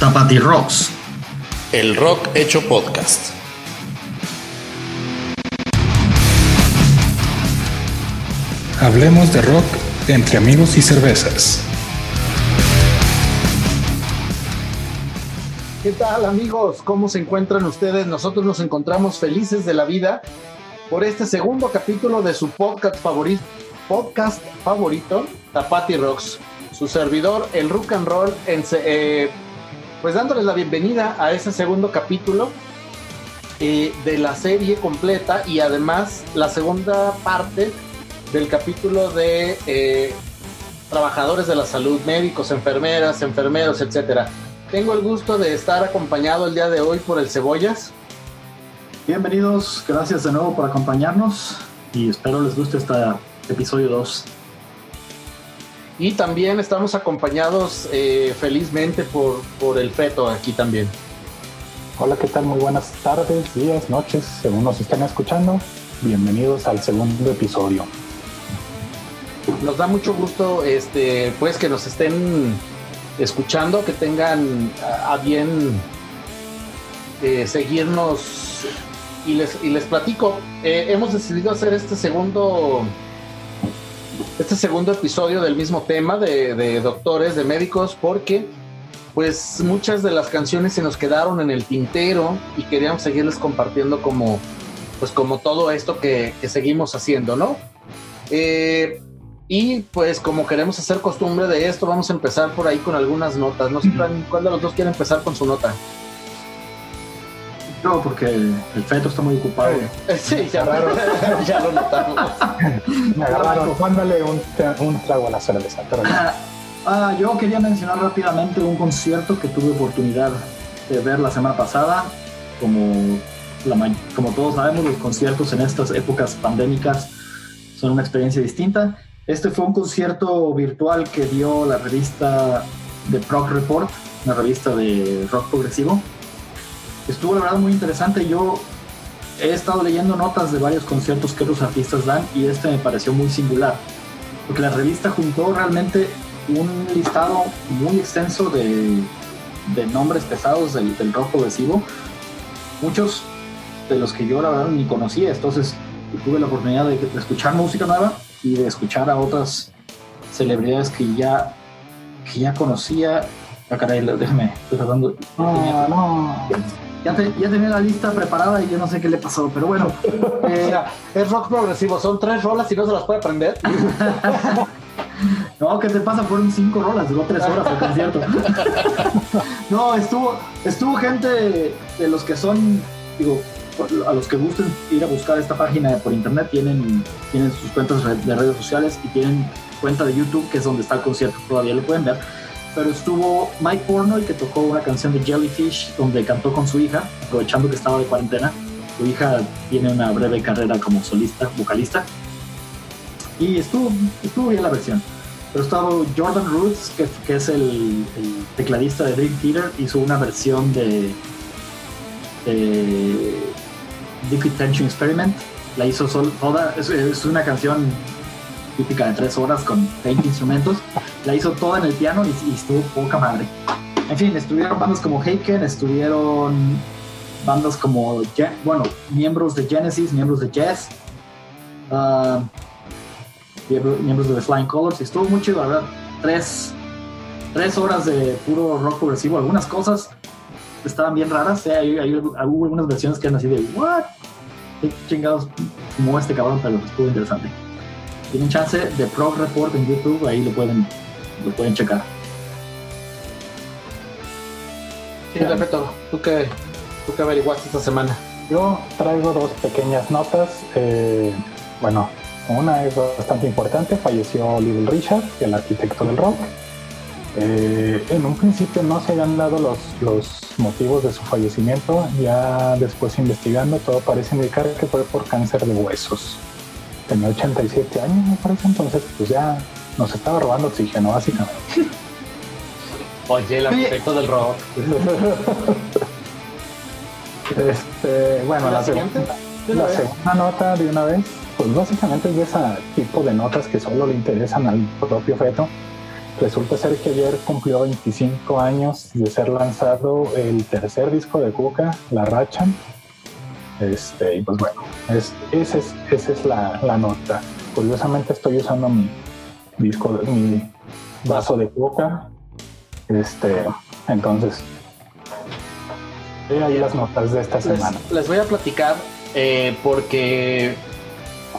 Tapati Rocks. El rock hecho podcast. Hablemos de rock entre amigos y cervezas. ¿Qué tal amigos? ¿Cómo se encuentran ustedes? Nosotros nos encontramos felices de la vida por este segundo capítulo de su podcast favorito, podcast favorito, Tapati Rocks. Su servidor, el rock and roll, en, eh, pues dándoles la bienvenida a ese segundo capítulo eh, de la serie completa y además la segunda parte del capítulo de eh, trabajadores de la salud, médicos, enfermeras, enfermeros, etcétera. Tengo el gusto de estar acompañado el día de hoy por el Cebollas. Bienvenidos, gracias de nuevo por acompañarnos y espero les guste este episodio 2. Y también estamos acompañados eh, felizmente por, por el Feto aquí también. Hola, ¿qué tal? Muy buenas tardes, días, noches, según nos estén escuchando. Bienvenidos al segundo episodio. Nos da mucho gusto este, pues que nos estén escuchando, que tengan a, a bien eh, seguirnos y les, y les platico. Eh, hemos decidido hacer este segundo este segundo episodio del mismo tema de, de, doctores, de médicos, porque pues muchas de las canciones se nos quedaron en el tintero y queríamos seguirles compartiendo como pues como todo esto que, que seguimos haciendo, ¿no? Eh, y pues como queremos hacer costumbre de esto, vamos a empezar por ahí con algunas notas. No sé cuál de los dos quiere empezar con su nota. No, porque el feto está muy ocupado. Sí, ya, ya lo notamos. Me agarraron. Mándale un, un trago a la cerveza. Pero... Ah, yo quería mencionar rápidamente un concierto que tuve oportunidad de ver la semana pasada. Como, la, como todos sabemos, los conciertos en estas épocas pandémicas son una experiencia distinta. Este fue un concierto virtual que dio la revista The Prog Report, una revista de rock progresivo. Estuvo la verdad muy interesante. Yo he estado leyendo notas de varios conciertos que otros artistas dan y este me pareció muy singular, porque la revista juntó realmente un listado muy extenso de, de nombres pesados del, del, rock progresivo, muchos de los que yo la verdad ni conocía, entonces tuve la oportunidad de, de escuchar música nueva y de escuchar a otras celebridades que ya, que ya conocía. Ah, caray, déjame, estoy tratando. No, no. Ya, te, ya, tenía la lista preparada y yo no sé qué le pasó, pero bueno. Eh, o sea, es rock progresivo, son tres rolas y no se las puede aprender. no, ¿qué te pasa? Fueron cinco rolas, duró tres horas el concierto. no, estuvo, estuvo gente de los que son, digo, a los que gusten ir a buscar esta página por internet tienen, tienen sus cuentas de redes sociales y tienen cuenta de YouTube que es donde está el concierto, todavía lo pueden ver. Pero estuvo Mike Pornoy que tocó una canción de Jellyfish donde cantó con su hija, aprovechando que estaba de cuarentena. Su hija tiene una breve carrera como solista, vocalista. Y estuvo, estuvo bien la versión. Pero estaba Jordan Roots, que, que es el, tecladista de Dream Theater, hizo una versión de, de Liquid Tension Experiment. La hizo sol, toda, es, una canción típica de tres horas con 20 instrumentos. La hizo toda en el piano y, y, estuvo poca madre. En fin, estuvieron bandas como Haken, estuvieron bandas como, bueno, miembros de Genesis, miembros de Jazz, uh, miembros de The Flying Colors. Y estuvo muy chido, la verdad. Tres, tres horas de puro rock progresivo. Algunas cosas estaban bien raras. ¿eh? Hay, hay, hubo algunas versiones que eran así de, ¿what? ¿Qué chingados fumó este cabrón? Pero estuvo interesante. Tienen chance de Prog Report en YouTube, ahí lo pueden, lo pueden checar. Sí, perfecto. ¿Tú qué, ¿Tú qué averiguaste esta semana? Yo traigo dos pequeñas notas. Eh, bueno, una es bastante importante. Falleció Little Richard, el arquitecto del rock. Eh, en un principio no se habían dado los, los, motivos de su fallecimiento, ya después investigando todo parece indicar que fue por cáncer de huesos. Tenía 87 años me parece, entonces pues ya nos estaba robando oxígeno básicamente. Oye, el arquitecto del rock. este, bueno, la, la, segunda, la segunda nota de una vez, pues básicamente es de ese tipo de notas que solo le interesan al propio feto resulta ser que ayer cumplió 25 años de ser lanzado el tercer disco de Cuca, La Racha. Este, y pues bueno, es, esa es, esa es la, la nota. Curiosamente estoy usando mi disco, mi vaso de Cuca. Este, entonces, ahí las notas de esta semana. les voy a platicar eh, porque,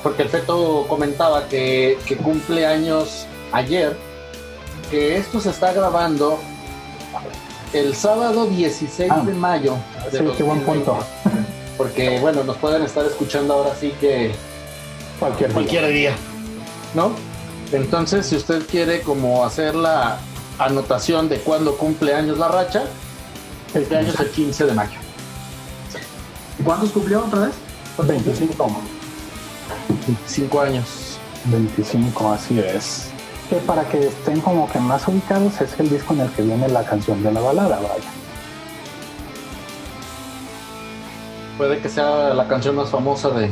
porque el Feto comentaba que, que cumple años ayer, que esto se está grabando el sábado 16 Ah, de mayo. de Sí, qué buen 2020. punto. Porque, bueno, nos pueden estar escuchando ahora sí que Cualquier día. cualquier día, ¿no? Entonces, si usted quiere como hacer la anotación de cuándo cumple años la racha, cumple años el 15 de mayo. ¿Y cuántos cumplió otra vez? 25. 5 años. 25, así es. Que para que estén como que más ubicados es el disco en el que viene la canción de la balada, vaya. Puede que sea la canción más famosa de.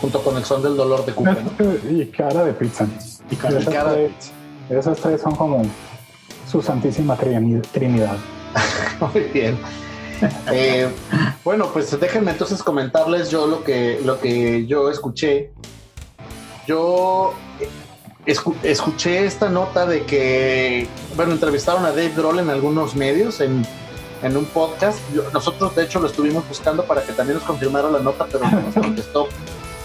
junto con el son del dolor de Cuca, ¿no? y cara de pizza. Y cara- esas, cara de tres, esas tres son como su santísima trini- trinidad. Muy bien. Eh, bueno, pues déjenme entonces comentarles yo lo que, lo que yo escuché. Yo eh, escu- escuché esta nota de que, bueno, entrevistaron a Dave Grohl en algunos medios, en, en un podcast. Yo- nosotros, de hecho, lo estuvimos buscando para que también nos confirmara la nota, pero no nos contestó.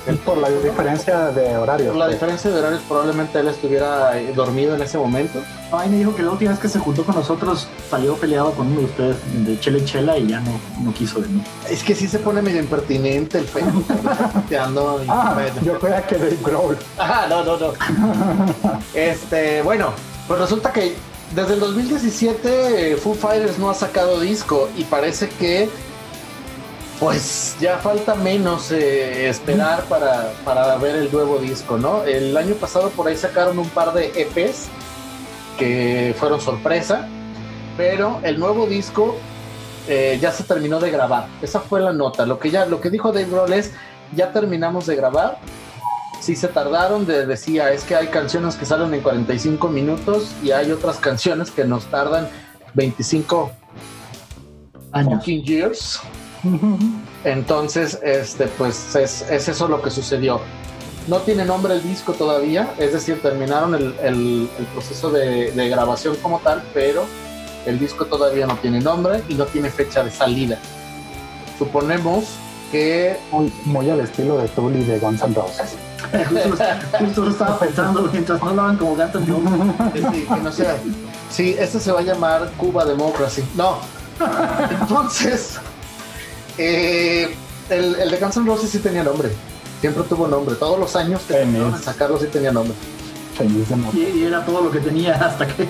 Es por la diferencia de horarios. Por la pues. diferencia de horarios, probablemente él estuviera eh, dormido en ese momento. Ay, me dijo que la última vez que se juntó con nosotros salió peleado con uno de ustedes de Chela y Chela y ya no, no quiso venir. Es que sí se pone medio impertinente el y- Ah, bueno. yo creía que Dave Grohl. Ah, no, no, no. Este, bueno, pues resulta que desde el 2017 eh, Foo Fighters no ha sacado disco y parece que pues ya falta menos eh, esperar para, para ver el nuevo disco, ¿no? El año pasado por ahí sacaron un par de EPs que fueron sorpresa, pero el nuevo disco eh, ya se terminó de grabar. Esa fue la nota. Lo que ya, lo que dijo Dave Grohl es ya terminamos de grabar. Sí se tardaron, de, decía, es que hay canciones que salen en 45 minutos y hay otras canciones que nos tardan 25 Años. years. Entonces, este, pues es, es eso lo que sucedió. No tiene nombre el disco todavía, es decir, terminaron el, el- el proceso de, de grabación como tal, pero el disco todavía no tiene nombre y no tiene fecha de salida. Suponemos que Muy, muy al estilo de Tool y de Guns N' Roses. Justo, justo lo estaba pensando mientras no hablaban como gatos. Yo, Sí, que no sea. Sí, este se va a llamar Cuba Democracy. No. Entonces, eh, el, el de Guns N' Roses sí tenía nombre. Siempre tuvo nombre. Todos los años que sacarlo sí tenía nombre. Y, y era todo lo que tenía hasta que.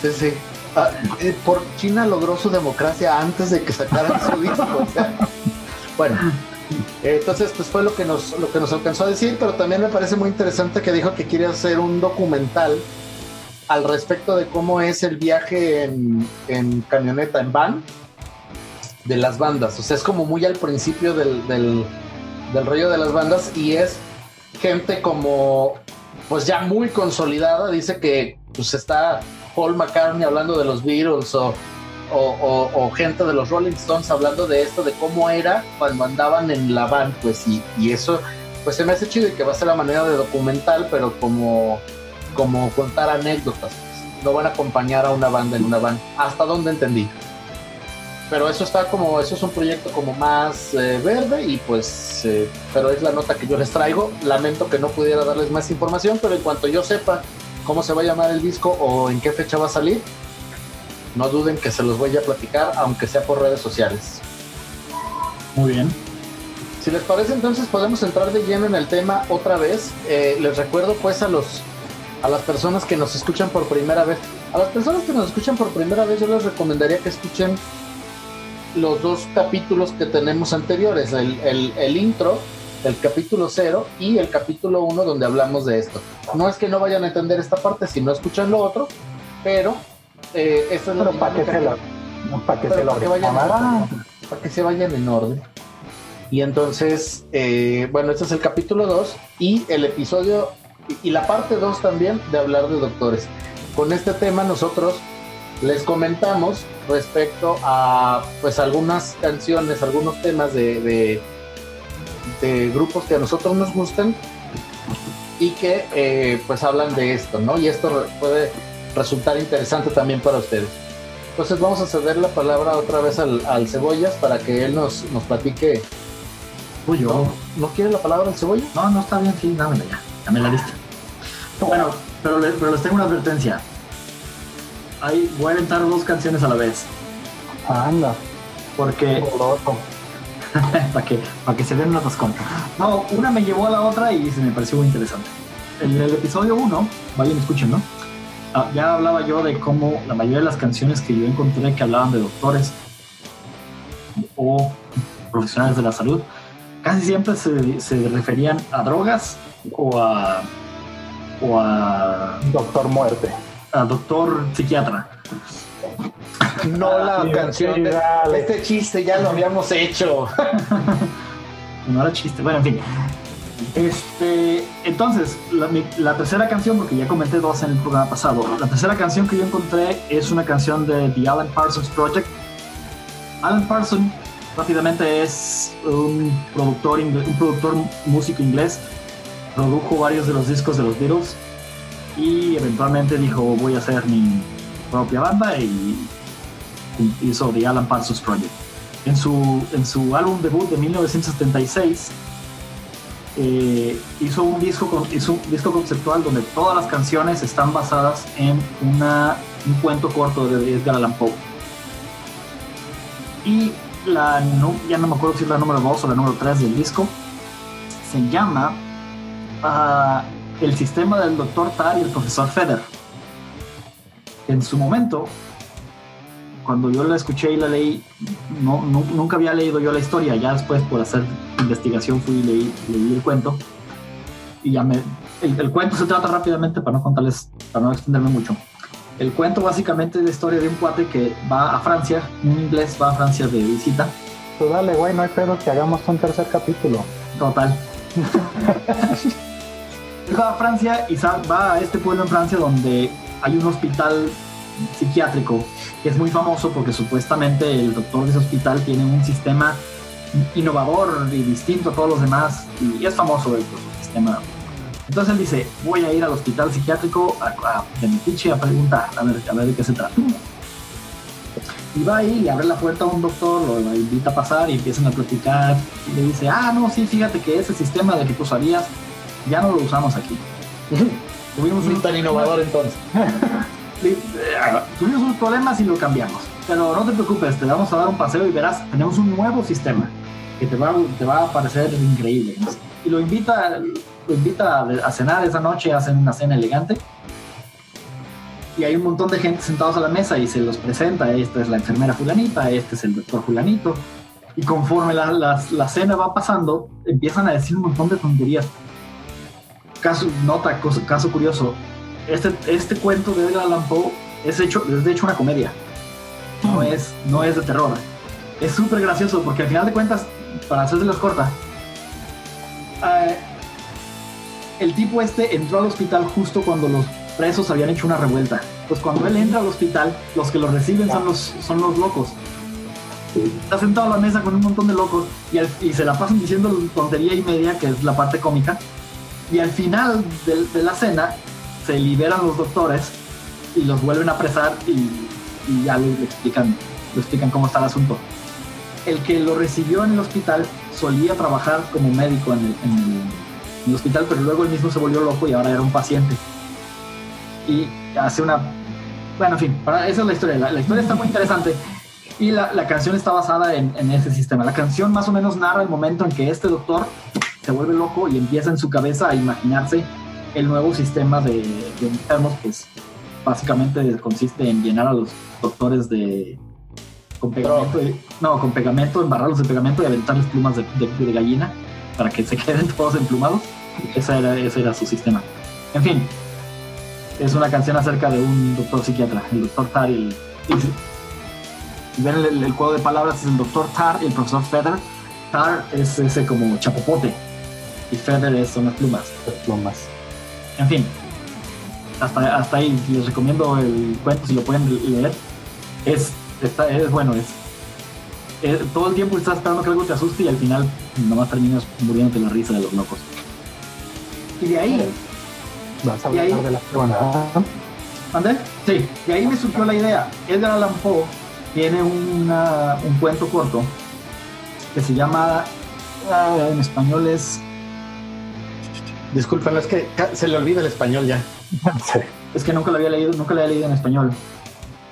Sí, sí. Ah, eh, por China logró su democracia antes de que sacaran su disco. o sea. Bueno, entonces pues fue lo que nos lo que nos alcanzó a decir, pero también me parece muy interesante que dijo que quiere hacer un documental al respecto de cómo es el viaje en, camioneta, en van, de las bandas. O sea, es como muy al principio del, del, del rollo de las bandas y es gente como pues ya muy consolidada. Dice que pues está Paul McCartney hablando de los Beatles o, o, o- o gente de los Rolling Stones hablando de esto, de cómo era cuando andaban en la van, pues y, y eso pues se me hace chido y que va a ser la manera de documental, pero como, como contar anécdotas. pues. No van a acompañar a una banda en una van, hasta donde entendí. Pero eso está como, eso es un proyecto como más eh, verde y pues, eh, pero es la nota que yo les traigo. Lamento que no pudiera darles más información, pero en cuanto yo sepa cómo se va a llamar el disco o en qué fecha va a salir, no duden que se los voy a platicar, aunque sea por redes sociales. Muy bien. Si les parece, entonces podemos entrar de lleno en el tema otra vez. Eh, les recuerdo pues a los a las personas que nos escuchan por primera vez. A las personas que nos escuchan por primera vez, yo les recomendaría que escuchen los dos capítulos que tenemos anteriores, el, el- el intro, el capítulo 0 y el capítulo 1 donde hablamos de esto. No es que no vayan a entender esta parte si no escuchan lo otro, pero eh, esta es la Pero para que se lo, para que se lo para que para se vayan en orden. Y entonces, eh, bueno, este es el capítulo 2 y el episodio y la parte 2 también de hablar de doctores. Con este tema nosotros les comentamos respecto a pues algunas canciones, algunos temas de, de, de grupos que a nosotros nos gustan y que eh, pues hablan de esto, ¿no? Y esto puede resultar interesante también para ustedes. Entonces vamos a ceder la palabra otra vez al, al Cebollas para que él nos, nos platique. Uy, yo. ¿No, ¿No quiere la palabra el Cebollas? No, no está bien, sí, dámela ya. Dame la lista. Bueno, pero, le- pero les tengo una advertencia. Ahí voy a aventar dos canciones a la vez. Anda, Porque para que, para que se den una rascón. No, una me llevó a la otra y se me pareció muy interesante. En el episodio 1, vayan escuchen, ¿no? Ah, ya hablaba yo de cómo la mayoría de las canciones que yo encontré que hablaban de doctores o profesionales de la salud, casi siempre se, se referían a drogas o a, o a, Doctor Muerte. a doctor psiquiatra. No la Sí, canción de este chiste, ya lo habíamos hecho. No era chiste. Bueno, en fin. Este, entonces, la, mi- la tercera canción, porque ya comenté dos en el programa pasado, la tercera canción que yo encontré es una canción de The Alan Parsons Project. Alan Parsons rápidamente es un productor, un productor músico inglés, produjo varios de los discos de los Beatles y eventualmente dijo voy a hacer mi propia banda y hizo The Alan Parsons Project. En su, en su álbum debut de 1976 eh, hizo, un disco, hizo un disco conceptual donde todas las canciones están basadas en una, un cuento corto de Edgar Allan Poe. Y la, nu- ya no me acuerdo si es la número 2 o la número 3 del disco, se llama ah, El sistema del Dr. Tar y el profesor Feder. En su momento, cuando yo la escuché y la leí, no, nu- nunca había leído yo la historia, ya después por hacer investigación fui y leí, leí el cuento. Y ya me... El, el cuento se trata rápidamente para no contarles, para no extenderme mucho. El cuento básicamente es la historia de un cuate que va a Francia, un inglés va a Francia de visita, Tú dale, güey, no hay pedo que hagamos un tercer capítulo. total. Va a Francia y va a este pueblo en Francia donde hay un hospital psiquiátrico que es muy famoso porque supuestamente el doctor de ese hospital tiene un sistema innovador y distinto a todos los demás y es famoso el, sistema. Entonces él dice, voy a ir al hospital psiquiátrico a, a, a preguntar, a ver, a ver de qué se trata. Y va ahí, le abre la puerta a un doctor, lo, lo invita a pasar y empiezan a platicar. Y le dice, ah, no, sí, fíjate que ese sistema de que tú sabías, ya no lo usamos aquí. Tuvimos un- tan innovador entonces. eh, tuvimos unos problemas y lo cambiamos. Pero no te preocupes, te vamos a dar un paseo y verás, tenemos un nuevo sistema que te va, te va a parecer increíble. Y lo invita, lo invita a, cenar esa noche, hacen una cena elegante. Y hay un montón de gente sentados a la mesa y se los presenta. Esta es la enfermera fulanita, este es el doctor fulanito. Y conforme la, la- la cena va pasando, empiezan a decir un montón de tonterías. Caso, nota, caso curioso, este, este cuento de Edgar Allan Poe es, hecho, es de hecho una comedia. No es, no es de terror. Es súper gracioso porque al final de cuentas, para hacérselos corta, eh, el tipo este entró al hospital justo cuando los presos habían hecho una revuelta. Pues cuando él entra al hospital, los que lo reciben son los, son los locos. Está sentado a la mesa con un montón de locos y, al- y se la pasan diciendo tontería y media, que es la parte cómica. Y al final de, de la cena se liberan los doctores y los vuelven a apresar y, y ya le, explican, explican cómo está el asunto. El que lo recibió en el hospital solía trabajar como médico en el, en el- en el hospital, pero luego él mismo se volvió loco y ahora era un paciente. Y hace una... Bueno, en fin, para, esa es la historia. La, la historia está muy interesante y la, la canción está basada en, en ese sistema. La canción más o menos narra el momento en que este doctor se vuelve loco y empieza en su cabeza a imaginarse el nuevo sistema de, de enfermos, que es, básicamente consiste en llenar a los doctores de con pegamento, no, con pegamento, embarrarlos de pegamento y aventarles plumas de, gallina para que se queden todos emplumados. Ese era, ese era su sistema. En fin, es una canción acerca de un doctor psiquiatra, el doctor Tar y el... y ven el, el de palabras, es el doctor Tar y el profesor Feather. Tar es ese como chapopote y Feather es, son las plumas. Las plumas. En fin, hasta, hasta ahí les recomiendo el cuento si lo pueden leer. Es, está, es bueno, es, es- todo el tiempo estás esperando que algo te asuste y al final nomás terminas muriéndote la risa de los locos. Y de ahí, Vas a ahí- hablar de la. ¿André? Sí, de ahí me surgió la idea. Edgar Allan Poe tiene una- un cuento corto que se llama, ah, en español es, Disculpen, es que se le olvida el español ya. Sí. es que nunca lo había leído, nunca lo había leído en español.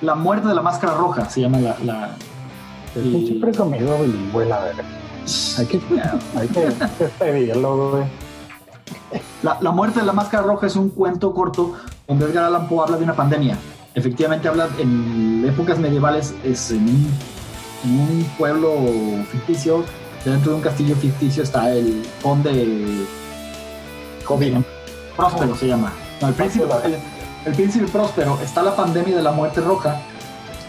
La muerte de la máscara roja se llama la... la- El y- pinche presumido bilingüe, la verga. Hay que, hay que despedirlo, güey. La, la muerte de la máscara roja es un cuento corto donde Edgar Allan Poe habla de una pandemia. Efectivamente habla en épocas medievales, es en un, en un pueblo ficticio, dentro de un castillo ficticio está el conde COVID. Próspero se llama. No, el, príncipe, el, el príncipe Próspero. Está la pandemia de la muerte roja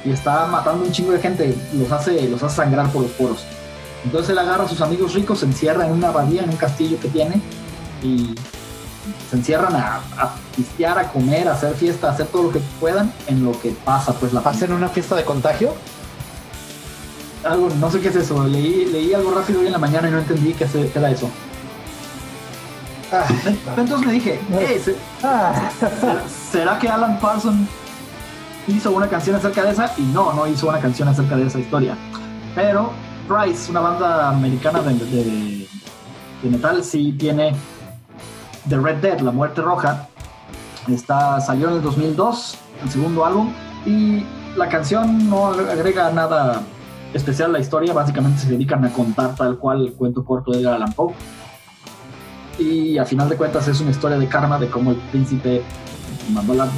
y está matando un chingo de gente. Los hace, los hace sangrar por los poros. Entonces él agarra a sus amigos ricos, se encierra en una abadía, en un castillo que tiene y se encierran a, a pistear, a comer, a hacer fiesta, a hacer todo lo que puedan en lo que pasa, pues la ¿Hacen una fiesta de contagio? algo, no sé qué es eso. Leí, leí algo rápido hoy en la mañana y no entendí qué, se- qué era eso. Ah, Entonces me dije, "Eh, se- Ah, ¿será- ¿será que Alan Parsons hizo una canción acerca de esa? Y no, no hizo una canción acerca de esa historia. Pero Price, una banda americana de, de- de metal, sí tiene The Red Dead, La Muerte Roja. Está, salió en el 2002, el segundo álbum, y la canción no agrega nada especial a la historia, básicamente se dedican a contar tal cual el cuento corto de Edgar Allan Poe. Y a final de cuentas es una historia de karma de cómo el príncipe mandó la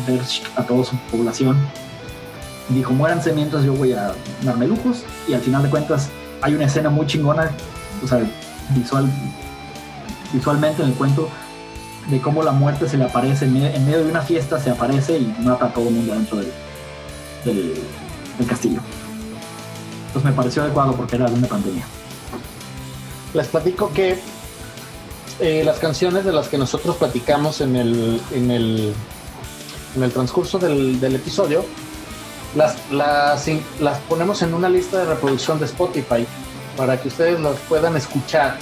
a toda su población. Dijo, muéranse mientras yo voy a darme lujos. Y al final de cuentas hay una escena muy chingona, o sea, visual, visualmente en el cuento, de cómo la muerte se le aparece en medio de una fiesta, se aparece y mata a todo el mundo dentro del, del, del castillo. Entonces me pareció adecuado porque era de una pandemia. les platico que eh, las canciones de las que nosotros platicamos en el, en el, en el transcurso del, del episodio, las, las, las ponemos en una lista de reproducción de Spotify para que ustedes las puedan escuchar.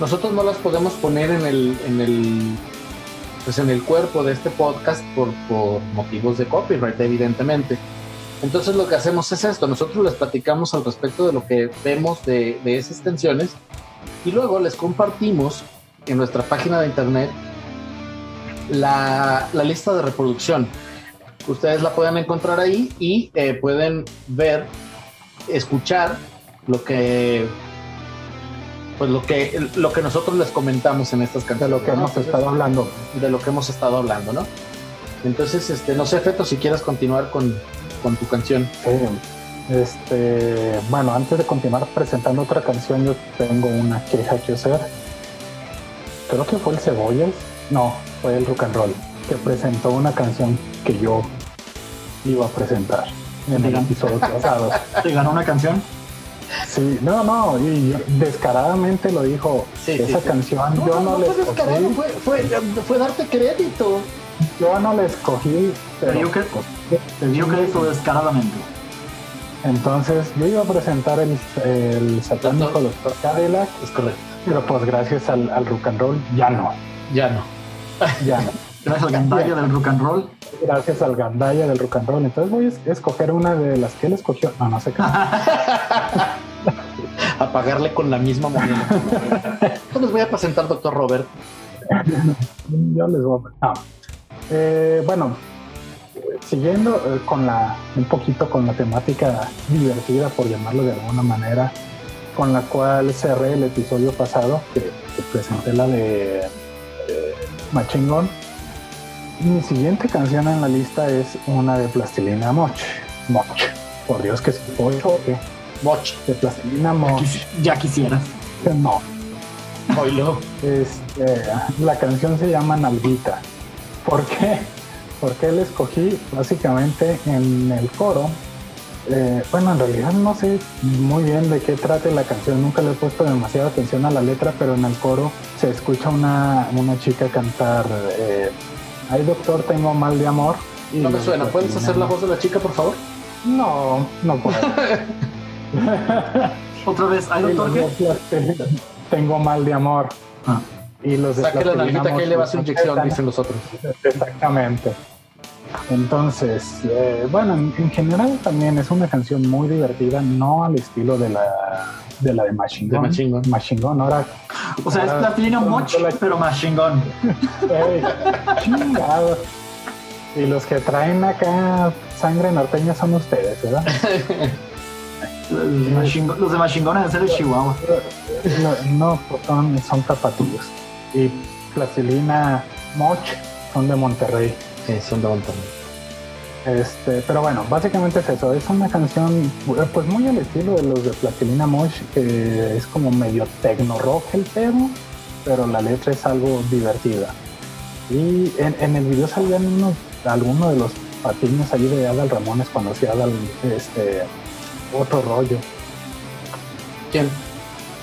Nosotros no las podemos poner en el, en el, pues en el cuerpo de este podcast por, por motivos de copyright, evidentemente. Entonces lo que hacemos es esto, nosotros les platicamos al respecto de lo que vemos de, de esas canciones y luego les compartimos en nuestra página de internet la, la lista de reproducción. Ustedes la pueden encontrar ahí y eh, pueden ver, escuchar lo que pues lo que lo que nosotros les comentamos en estas de canciones. lo que ¿no? hemos estado hablando. de lo que hemos estado hablando, ¿no? Entonces, este, no sé, Feto, si quieres continuar con, con tu canción. Sí. Este, bueno, antes de continuar presentando otra canción, yo tengo una queja que hacer. Creo que fue el Cebollas, no, fue el Rock and Roll, que presentó una canción que yo iba a presentar en el episodio pasado. ¿Te ganó una canción? Sí, no, no, y descaradamente lo dijo. Sí, Esa sí. canción yo no, la fue descarado, escogí, fue, fue, fue darte crédito. yo no la escogí, Pero pero yo que- Te dio crédito descaradamente. entonces yo iba a presentar el, el satánico Doctor Cadillac, Es correcto. Pero pues gracias al, al rock and roll ya no, Ya no. ya no. Gracias al gandalla del rock and roll. Gracias al gandalla del rock and roll. Entonces voy a es- escoger una de las que él escogió. No, no sé qué. A pagarle con la misma moneda. Yo les voy a presentar, doctor Robert. Yo les voy a... no. Eh, bueno, siguiendo eh, con la, un poquito con la temática divertida, por llamarlo de alguna manera, con la cual cerré el episodio pasado, que, que presenté la de eh, Machine Gun. Mi siguiente canción en la lista es una de Plastilina Moch. Moch. Por Dios que es ocho o qué? Moch. De Plastilina Moch. ya quisieras. No. Oilo. Este, la canción se llama Nalguita. ¿Por qué? Porque la escogí básicamente en el coro. Eh, bueno, en realidad no sé muy bien de qué trate la canción, nunca le he puesto demasiada atención a la letra, pero en el coro se escucha una, una chica cantar, eh, ay doctor, tengo mal de amor. Y no me suena, ¿puedes hacer la voz de la chica, por favor? No, no puedo. Otra vez, ay doctor, ¿qué? Tengo mal de amor. Ah. Y los Saque la nalguita que le va a su inyección, dicen los otros. Exactamente. Entonces, eh, bueno, en, general también es una canción muy divertida, no al estilo de la de la de Machine Gun. Machine Gun. Machine Gun, ahora. O sea, es Platina Moch, pero Machine Gun. chingado. Y los que traen acá sangre norteña son ustedes, ¿verdad? los, de Machine Gun deben ser de Chihuahua. No, son, son tapatillos. Y Plastilina Moch son de Monterrey. Sí, son de Este, pero bueno, básicamente es eso. Es una canción, pues muy al estilo de los de Platilina Mosh, que es como medio tecno rock el pedo, pero la letra es algo divertida. Y en, el video salían unos, algunos de los patines ahí de Adal Ramones cuando hacía Adal, este, otro rollo. ¿Quién?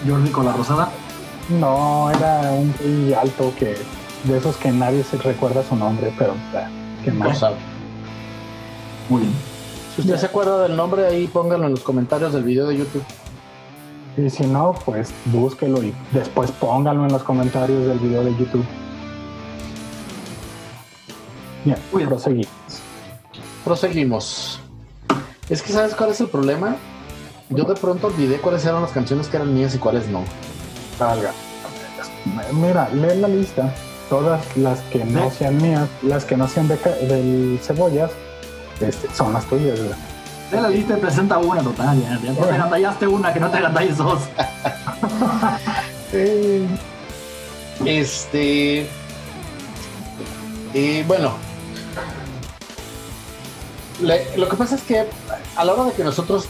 Jordi con la rosada. No, era un alto que de esos que nadie se recuerda su nombre, pero que no sabe. Muy bien. Si usted se acuerda del nombre, ahí póngalo en los comentarios del video de YouTube. Y si no, pues búsquelo y después póngalo en los comentarios del video de YouTube. Bien, proseguimos. Proseguimos. Es que, ¿sabes cuál es el problema? Yo de pronto olvidé cuáles eran las canciones que eran mías y cuáles no. Salga. Mira, lee la lista todas las que no sean mías, las que no sean de, del cebollas, este, son las tuyas. De la lista presenta una total, ya, ya te agandallaste una, que no te agandalles dos. este. Y bueno, lo que pasa es que a la hora de que nosotros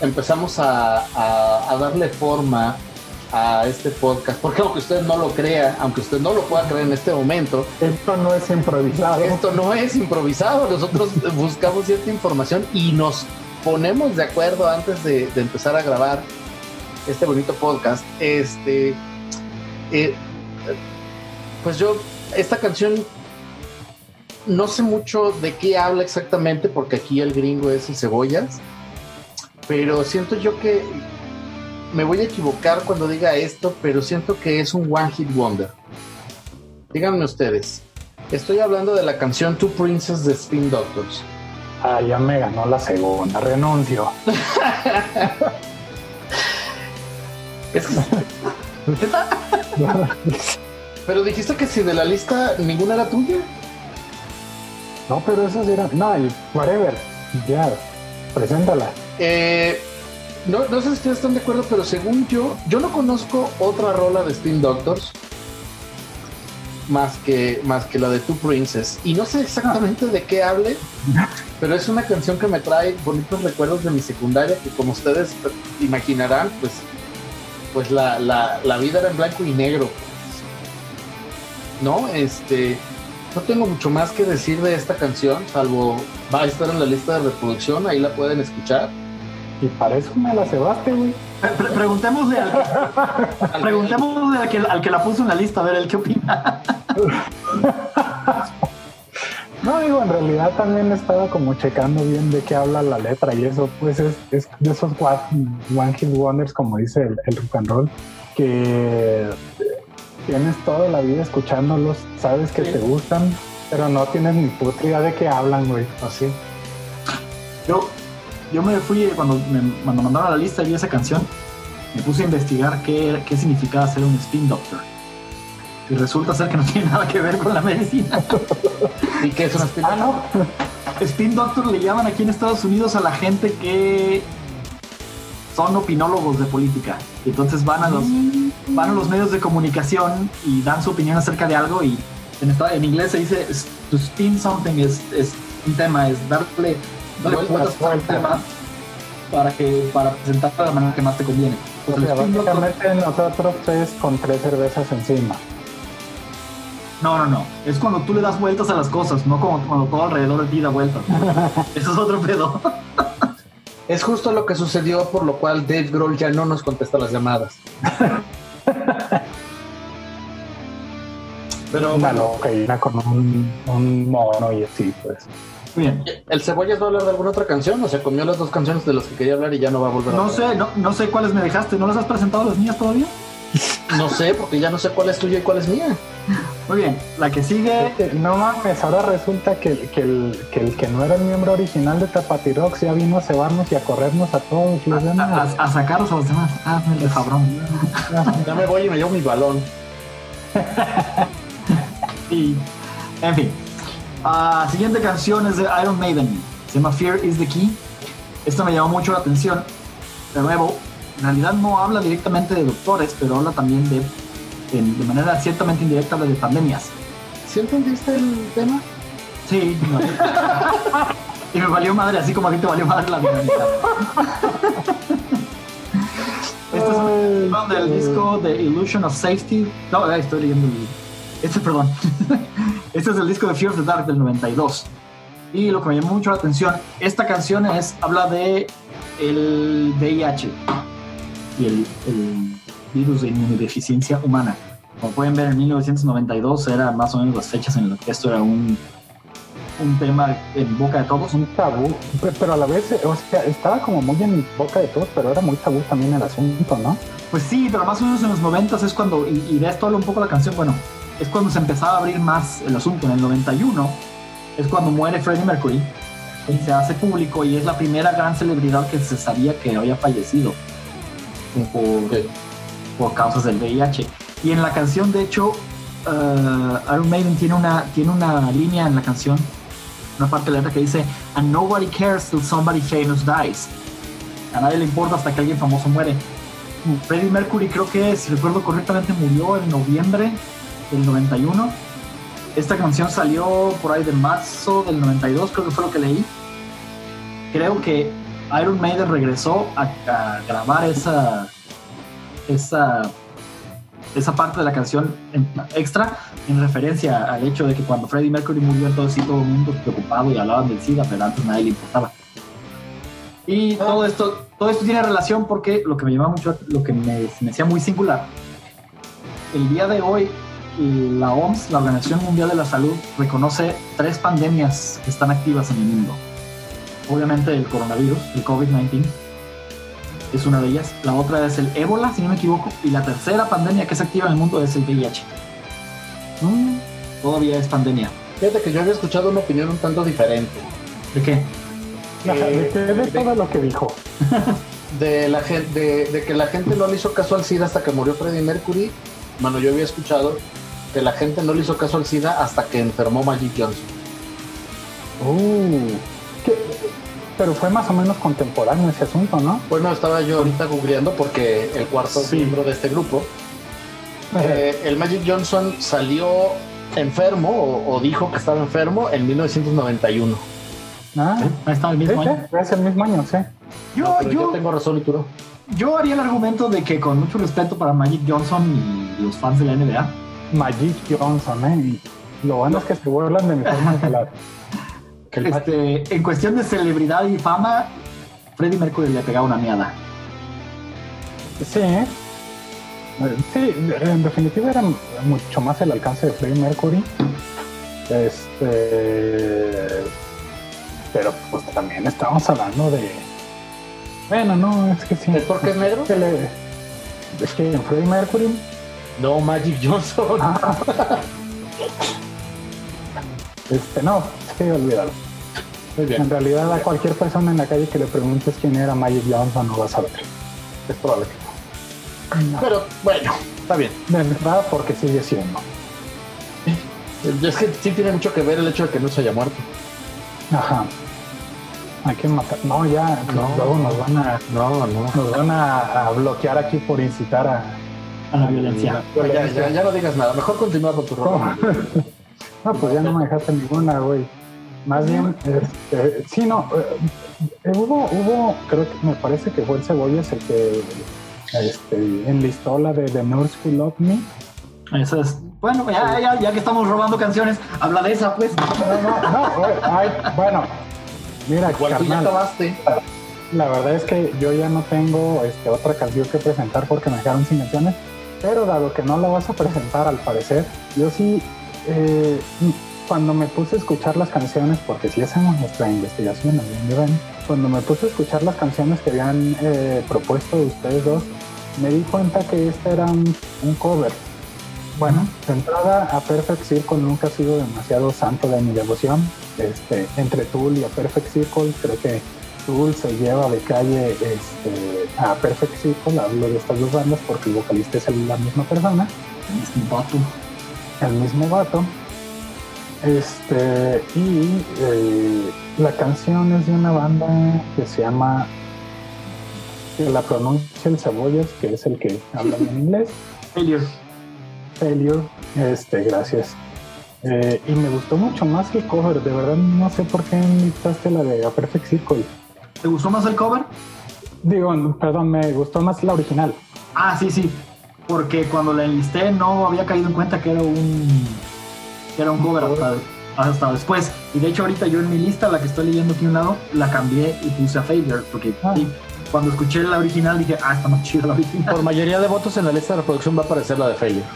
empezamos a, a darle forma a este podcast, porque aunque usted no lo crea, aunque usted no lo pueda creer en este momento, esto no es improvisado. Esto no es improvisado, nosotros buscamos cierta información y nos ponemos de acuerdo antes de, empezar a grabar este bonito podcast. Este, eh, pues yo, esta canción no sé mucho de qué habla exactamente, porque aquí el gringo es el cebollas, pero siento yo que me voy a equivocar cuando diga esto, pero siento que es un One Hit Wonder. Díganme ustedes. Estoy hablando de la canción Two Princes de Spin Doctors. Ah, ya me ganó la segunda, renuncio. pero dijiste que si de la lista ninguna era tuya. No, pero esas eran. No, el whatever. Ya, preséntala. Eh, no, no sé si ustedes están de acuerdo, pero según yo, yo no conozco otra rola de Spin Doctors más que, más que la de Two Princess. Y no sé exactamente de qué hable, pero es una canción que me trae bonitos recuerdos de mi secundaria, que como ustedes imaginarán, pues, pues la, la vida era en blanco y negro. ¿No? Este. No tengo mucho más que decir de esta canción, salvo va a estar en la lista de reproducción, ahí la pueden escuchar. Y para eso me la cebaste, güey. preguntémosle, al, preguntémosle al, que, al que la puso en la lista, a ver, él qué opina. No, digo, en realidad también estaba como checando bien de qué habla la letra y eso, pues es, es de esos One Hit Wonders, como dice el, el rock and roll, que tienes toda la vida escuchándolos, sabes que te gustan, pero no tienes ni puta idea de qué hablan, güey. Así. Yo, yo me fui, cuando me, mandaron a la lista y vi esa canción, me puse a investigar qué, qué significaba ser un spin doctor. Y resulta ser que no tiene nada que ver con la medicina. ¿Y qué es un spin doctor? Ah, no. Spin doctor le llaman aquí en Estados Unidos a la gente que son opinólogos de política. Y entonces van a los, van a los medios de comunicación y dan su opinión acerca de algo y en, en inglés se dice to spin something es, es un tema, es darle para que para presentar de la manera que más te conviene. Pues básicamente nosotros tres con tres cervezas encima. No, no, no. Es cuando tú le das vueltas a las cosas, no como cuando todo alrededor de ti da vueltas. Eso es otro pedo. Es justo lo que sucedió, por lo cual Dave Grohl ya no nos contesta las llamadas. Pero Una bueno, loca y una con un, un mono y así, pues. Muy bien. ¿el Cebollas va a hablar de alguna otra canción? O sea, comió las dos canciones de las que quería hablar y ya no va a volver a No hablar. sé, no, no sé cuáles me dejaste. ¿No las has presentado las mías todavía? No sé, porque ya no sé cuál es tuya y cuál es mía. Muy bien. La que sigue. No mames, ahora resulta que, que el, que el que no era el miembro original de Tapatirox ya vino a cebarnos y a corrernos a todos los A, demás. a- a sacarlos a los demás. Ah, el de cabrón. Ya me voy y me llevo mi balón. Y, en fin. Ah, siguiente canción es de Iron Maiden. Se llama Fear is the Key. Esta me llamó mucho la atención. De nuevo, en realidad no habla directamente de doctores, pero habla también de, de manera ciertamente indirecta de pandemias. ¿Sí entendiste el tema? Sí, no. y me valió madre, así como a ti te valió madre la dinámica. Este es un tema del disco The Illusion of Safety. No, estoy leyendo el. Este, perdón. Este es el disco de Fear of the Dark del 92. Y lo que me llamó mucho la atención, esta canción es, habla de el VIH y el, el virus de inmunodeficiencia humana. Como pueden ver, en 1992 era más o menos las fechas en las que esto era un, un tema en boca de todos. Un tabú, pe- pero a la vez, eh, o sea, estaba como muy en boca de todos, pero era muy tabú también el asunto, ¿no? Pues sí, pero más o menos en los 90 es cuando, y, y de esto habla un poco la canción, bueno, es cuando se empezaba a abrir más el asunto. En el 91 es cuando muere Freddie Mercury y se hace público y es la primera gran celebridad que se sabía que había fallecido por, por causas del VIH. Y en la canción, de hecho, eh, Iron Maiden tiene una, tiene una línea en la canción, una parte de la letra que dice, And nobody cares till somebody famous dies. A nadie le importa hasta que alguien famoso muere. Freddie Mercury creo que, si recuerdo correctamente, murió en noviembre del 91. Esta canción salió por ahí de marzo del 92, creo que fue lo que leí. Creo que Iron Maiden regresó a, a grabar esa, esa, esa parte de la canción en- extra en referencia al hecho de que cuando Freddie Mercury murió, entonces sí todo el mundo preocupado y hablaban del SIDA, pero antes nadie le importaba. Y todo esto, todo esto tiene relación porque lo que me llama mucho, lo que me, me hacía muy singular, el día de hoy la OMS, la Organización Mundial de la Salud, reconoce tres pandemias que están activas en el mundo. Obviamente el coronavirus, el COVID-19, es una de ellas. La otra es el ébola, si no me equivoco. Y la tercera pandemia que es activa en el mundo es el VIH. Mm, todavía es pandemia. Fíjate que yo había escuchado una opinión un tanto diferente. ¿De qué? Ajá, de, todo lo que dijo. De, la gente, de, de que la gente no le hizo caso al SIDA hasta que murió Freddie Mercury. Bueno, yo había escuchado que la gente no le hizo caso al SIDA hasta que enfermó Magic Johnson. Uh, pero fue más o menos contemporáneo ese asunto, ¿no? Bueno, estaba yo ahorita googleando porque el cuarto Sí. miembro de este grupo, eh, el Magic Johnson salió enfermo o, o dijo que estaba enfermo en 1991. Ah, Ahí está el sí, mismo año. sí, es el mismo año, sí. Yo, No, pero yo yo, tengo razón y tú no. yo haría el argumento de que con mucho respeto para Magic Johnson y los fans de la NBA, Magic Johnson, ¿eh? Lo bueno es que se burlan de mi forma de hablar. Este, en cuestión de celebridad y fama, Freddie Mercury le pegaba una miada. Sí, ¿eh? Sí, en definitiva era mucho más el alcance de Freddie Mercury. Este. Pero pues también estamos hablando de. Bueno, no, es que sí. ¿Es porque es negro? Es que en Freddie Mercury. No, Magic Johnson. ah. Este, no, sí, olvídalo. Muy bien. En realidad, a cualquier persona en la calle que le preguntes quién era Magic Johnson, no va a saber. Es probable que no. Pero bueno, está bien. De verdad, porque sigue siendo. Es que sí tiene mucho que ver el hecho de que no se haya muerto. Ajá. Hay que matar. No, ya, No. luego nos van a, No, no. nos van a, a bloquear aquí por incitar a. A la violencia. Ya, ya, ya no digas nada. Mejor continúa con tu ropa. No, pues ya no me dejaste ninguna, güey. Más bien, este, sí, no, eh, eh, hubo, hubo, creo que me parece que fue el Cebollas el que este, enlistó la de The Nurse Who Loved Me. Eso es. Bueno, ya, ya, ya que estamos robando canciones, habla de esa, pues. No, no, no, güey, ay, bueno, mira, Igual tú ya carnal, acabaste. la verdad es que yo ya no tengo este, otra canción que presentar porque me dejaron sin menciones, pero dado que no la vas a presentar al parecer, yo sí, eh, cuando me puse a escuchar las canciones, porque si hacemos nuestra investigación, ven, cuando me puse a escuchar las canciones que habían eh, propuesto ustedes dos, me di cuenta que este era un, cover. Bueno, de entrada a Perfect Circle nunca ha sido demasiado santo de mi devoción. Este, entre Tool y a Perfect Circle creo que Tool se lleva de calle este, a Perfect Circle, hablo de estas dos bandas porque el vocalista es la misma persona. El mismo vato. El mismo vato. Este, y eh, la canción es de una banda que se llama, que la pronuncia el Cebollas, que es el que habla en inglés. Failure. Failure, este, gracias. Eh, y me gustó mucho más el cover, de verdad no sé por qué invitaste la de A Perfect Circle. ¿Te gustó más el cover? Digo, perdón, me gustó más la original. Ah, sí, sí. Porque cuando la enlisté no había caído en cuenta que era un que era un cover hasta, después. Y de hecho ahorita yo en mi lista, la que estoy leyendo aquí a un lado, la cambié y puse a Failure, porque ah. cuando escuché la original dije, ah, está más chida la original. Por mayoría de votos en la lista de reproducción va a aparecer la de Failure.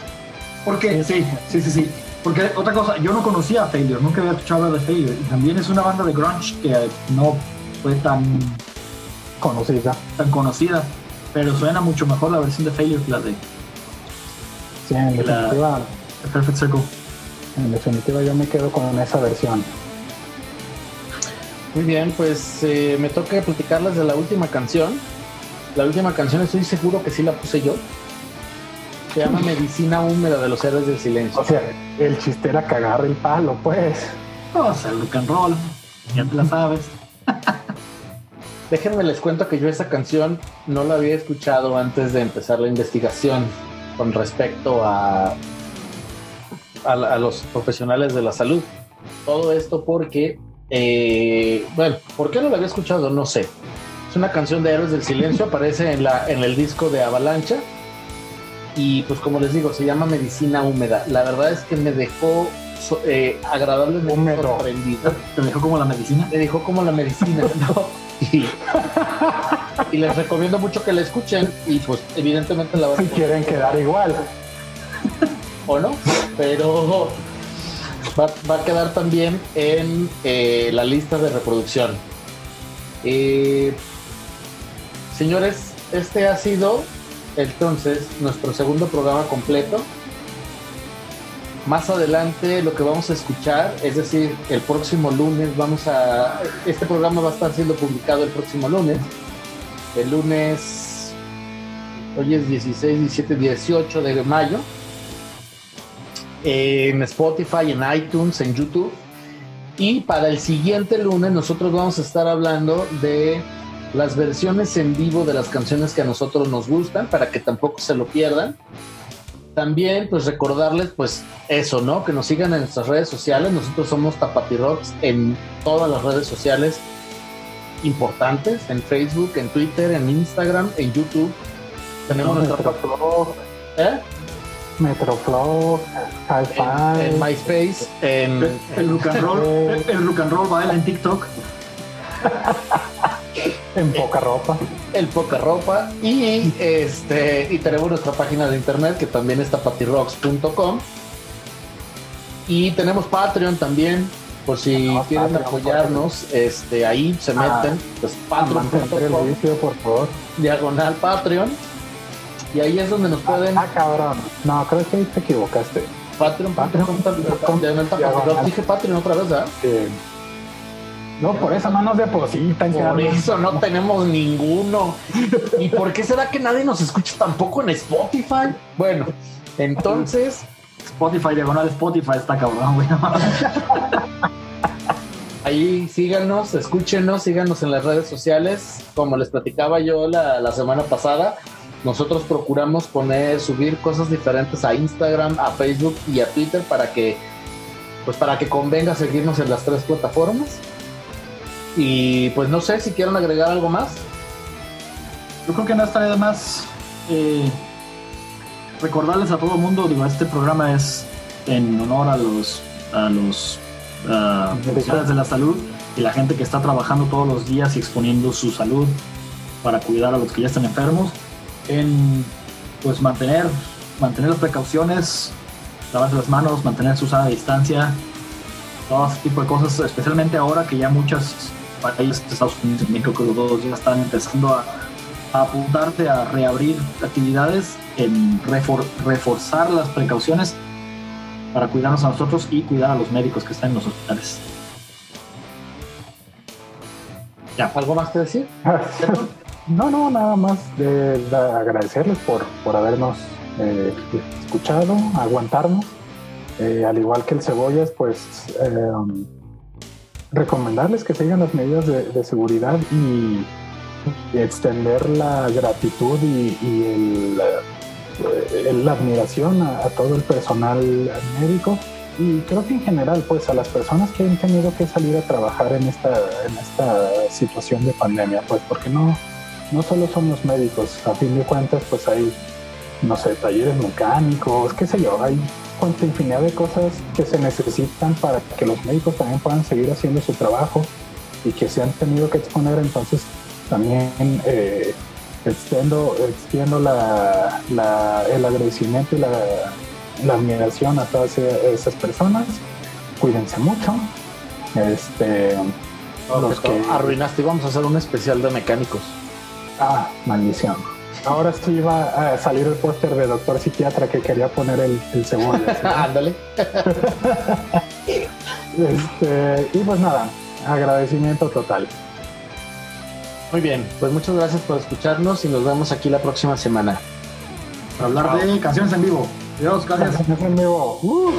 Porque, sí, sí, sí, sí. Porque otra cosa, yo no conocía a Failure, nunca había escuchado hablar de Failure. Y también es una banda de grunge que no fue tan conocida. Tan conocida. Pero suena mucho mejor la versión de Failure que la de. Sí, en la, Perfect Circle. En definitiva yo me quedo con esa versión. Muy bien, pues eh, me toca platicarles de la última canción. La última canción estoy seguro que sí la puse yo. Se llama Medicina Húmeda de los Héroes del Silencio. O sea, el chiste era cagar el palo, pues. O sea, el rock and roll. Ya te la sabes. Déjenme les cuento que yo esa canción no la había escuchado antes de empezar la investigación con respecto a a, los profesionales de la salud. Todo esto porque, eh, bueno, ¿por qué no lo había escuchado? No sé. Es una canción de Héroes del Silencio, aparece en, la, en el disco de Avalancha. Y pues como les digo, se llama Medicina Húmeda. La verdad es que me dejó eh, agradablemente sorprendido. ¿Te dejó como la medicina? Me dejó como la medicina, Y, y, les recomiendo mucho que la escuchen y pues evidentemente la van a... Si quieren quedar igual o no, pero va, a quedar también en eh, la lista de reproducción. Eh, señores, este ha sido entonces nuestro segundo programa completo. Más adelante lo que vamos a escuchar, es decir, el próximo lunes vamos a... Este programa va a estar siendo publicado el próximo lunes. El lunes, hoy es 16, 17, 18 de mayo en Spotify, en iTunes, en YouTube. Y para el siguiente lunes nosotros vamos a estar hablando de las versiones en vivo de las canciones que a nosotros nos gustan para que tampoco se lo pierdan. También pues recordarles pues eso, ¿no? Que nos sigan en nuestras redes sociales. Nosotros somos Tapati Rocks en todas las redes sociales importantes, en Facebook, en Twitter, en Instagram, en YouTube. Tenemos nuestro ¿Eh? Metroflow, hi En, MySpace, en el, rock and roll, el, rock and roll baila en TikTok. en poca ropa. El poca ropa. Y este y tenemos nuestra página de internet que también está patirocks.com. Y tenemos Patreon también. Por si quieren apoyarnos, este ahí se ah, meten. pues patreon.com. por favor. Diagonal Patreon y ahí es donde nos pueden. Ah, cabrón. No, creo que ahí te equivocaste. Patreon, Patreon. Dije Patreon otra vez, ¿ah? No, por eso no nos depositan. Por eso no tenemos ninguno. ¿Y por qué será que nadie nos escucha tampoco en Spotify? Bueno, entonces. Spotify, diagonal Spotify, está cabrón, güey. Ahí síganos, escúchenos, síganos en las redes sociales. Como les platicaba yo la, la semana pasada, nosotros procuramos poner, subir cosas diferentes a Instagram, a Facebook y a Twitter para que, pues para que convenga seguirnos en las tres plataformas. Y pues no sé si quieren agregar algo más. Yo creo que no estaría de más eh, recordarles a todo el mundo, digo, este programa es en honor a los, a los uh, de la salud y la gente que está trabajando todos los días y exponiendo su salud para cuidar a los que ya están enfermos, en pues mantener, mantener las precauciones, lavarse las manos, mantener su sana distancia, todo ese tipo de cosas, especialmente ahora que ya muchos países de Estados Unidos y México, que los dos ya están empezando a, a apuntarse a reabrir actividades, en reforzar las precauciones para cuidarnos a nosotros y cuidar a los médicos que están en los hospitales. Ya, ¿algo más que decir? no, no, nada más de, agradecerles por, por habernos eh, escuchado, aguantarnos. Eh, al igual que el cebollas, pues eh, recomendarles que sigan las medidas de, seguridad y, extender la gratitud y, la admiración a, todo el personal médico. Y creo que en general pues a las personas que han tenido que salir a trabajar en esta, en esta situación de pandemia, pues porque no, no solo son los médicos, a fin de cuentas pues hay, no sé, talleres mecánicos, qué sé yo, hay cuanta infinidad de cosas que se necesitan para que los médicos también puedan seguir haciendo su trabajo y que se han tenido que exponer, entonces también eh, extiendo, extiendo la, el agradecimiento y la, la, admiración a todas esas personas. Cuídense mucho. Este, los que... Arruinaste, vamos a hacer un especial de mecánicos. Ah, maldición. Ahora sí iba a salir el póster de doctor psiquiatra que quería poner el, el cebolla. Ándale. este, y pues nada, agradecimiento total. Muy bien, pues muchas gracias por escucharnos y nos vemos aquí la próxima semana. Para hablar de canciones en vivo. Adiós, gracias. Canciones en vivo. Uh.